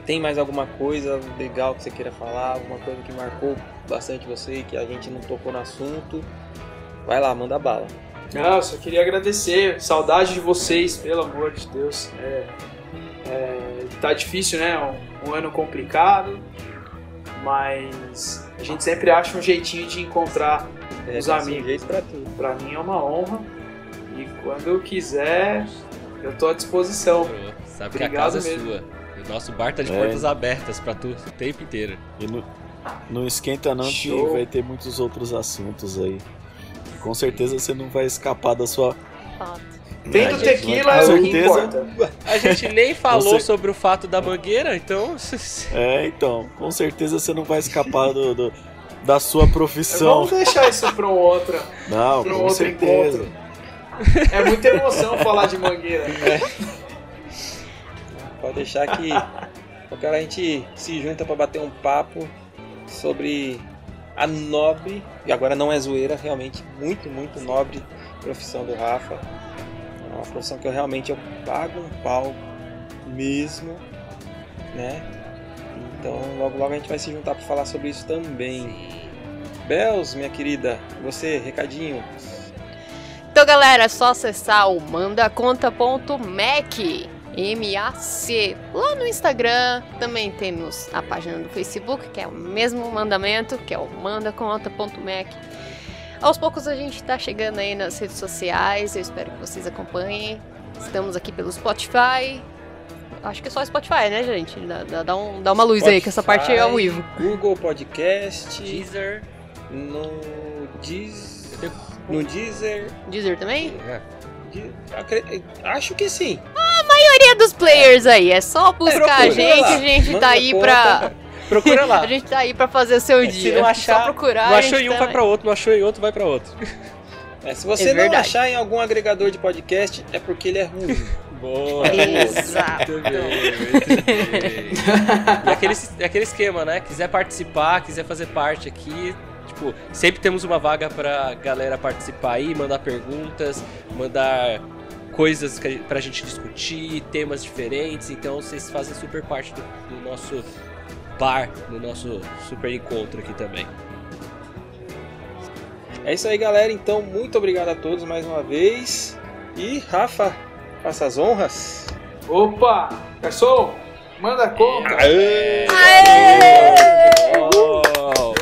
Tem mais alguma coisa legal que você queira falar? Alguma coisa que marcou bastante você que a gente não tocou no assunto? Vai lá, manda bala. Não, só queria agradecer. Saudade de vocês, pelo amor de Deus. É, é, tá difícil, né? Um, um ano complicado, mas a gente sempre acha um jeitinho de encontrar É, Os amigos. jeito pra mim é uma honra e quando eu quiser, eu tô à disposição. Sabe que a Obrigado casa é mesmo. sua. E o nosso bar tá de É. portas abertas pra tu o tempo inteiro. E não, não esquenta não que Show. vai ter muitos outros assuntos aí. Com certeza você não vai escapar da sua. Fato. Tendo É, tequila é o que certeza. importa. A gente nem falou sobre o fato da mangueira, então. É, então, com certeza você não vai escapar do, do- da sua profissão. Vamos deixar isso pra um outro, Não, pra um com outro certeza. encontro. É muita emoção falar de mangueira. Pode deixar que qualquer hora a gente se junta para bater um papo sobre a nobre, e agora não é zoeira, realmente muito, muito nobre profissão do Rafa. É uma profissão que eu realmente eu pago um pau mesmo, né? Então logo logo a gente vai se juntar para falar sobre isso também. Bels, minha querida, você, recadinho. Então, galera, é só acessar o mandaconta.mac, M-A-C, lá no Instagram. Também temos a página do Facebook, que é o mesmo mandamento, que é o mandaconta.mac. Aos poucos a gente tá chegando aí nas redes sociais, eu espero que vocês acompanhem. Estamos aqui pelo Spotify. Acho que é só Spotify, né, gente? Dá, dá- dá um- dá uma luz aí, que essa parte é ao vivo. Google Podcast, Teaser. no Deezer, no Deezer, Deezer também? É. acho que sim. maioria dos players aí. É só buscar a procura gente, lá. a gente Manda tá aí conta. Procura lá. A gente tá aí pra fazer o seu Se dia. não achar, só procurar. Não achou em um, tá vai pra outro. Não achou em outro, vai pra outro. É, se você É não achar em algum agregador de podcast, é porque ele é ruim. Boa. Exato. Muito bem, muito bem. E aquele, é aquele esquema, né? Quiser participar, quiser fazer parte aqui, tipo, sempre temos uma vaga pra galera participar aí, mandar perguntas, mandar coisas que a- pra gente discutir, temas diferentes, então vocês fazem super parte do, do nosso bar, do nosso super encontro aqui também. É isso aí, galera. Então, muito obrigado a todos mais uma vez. E Rafa, faça as honras. Opa! Garçom, manda conta! Aê! Oh!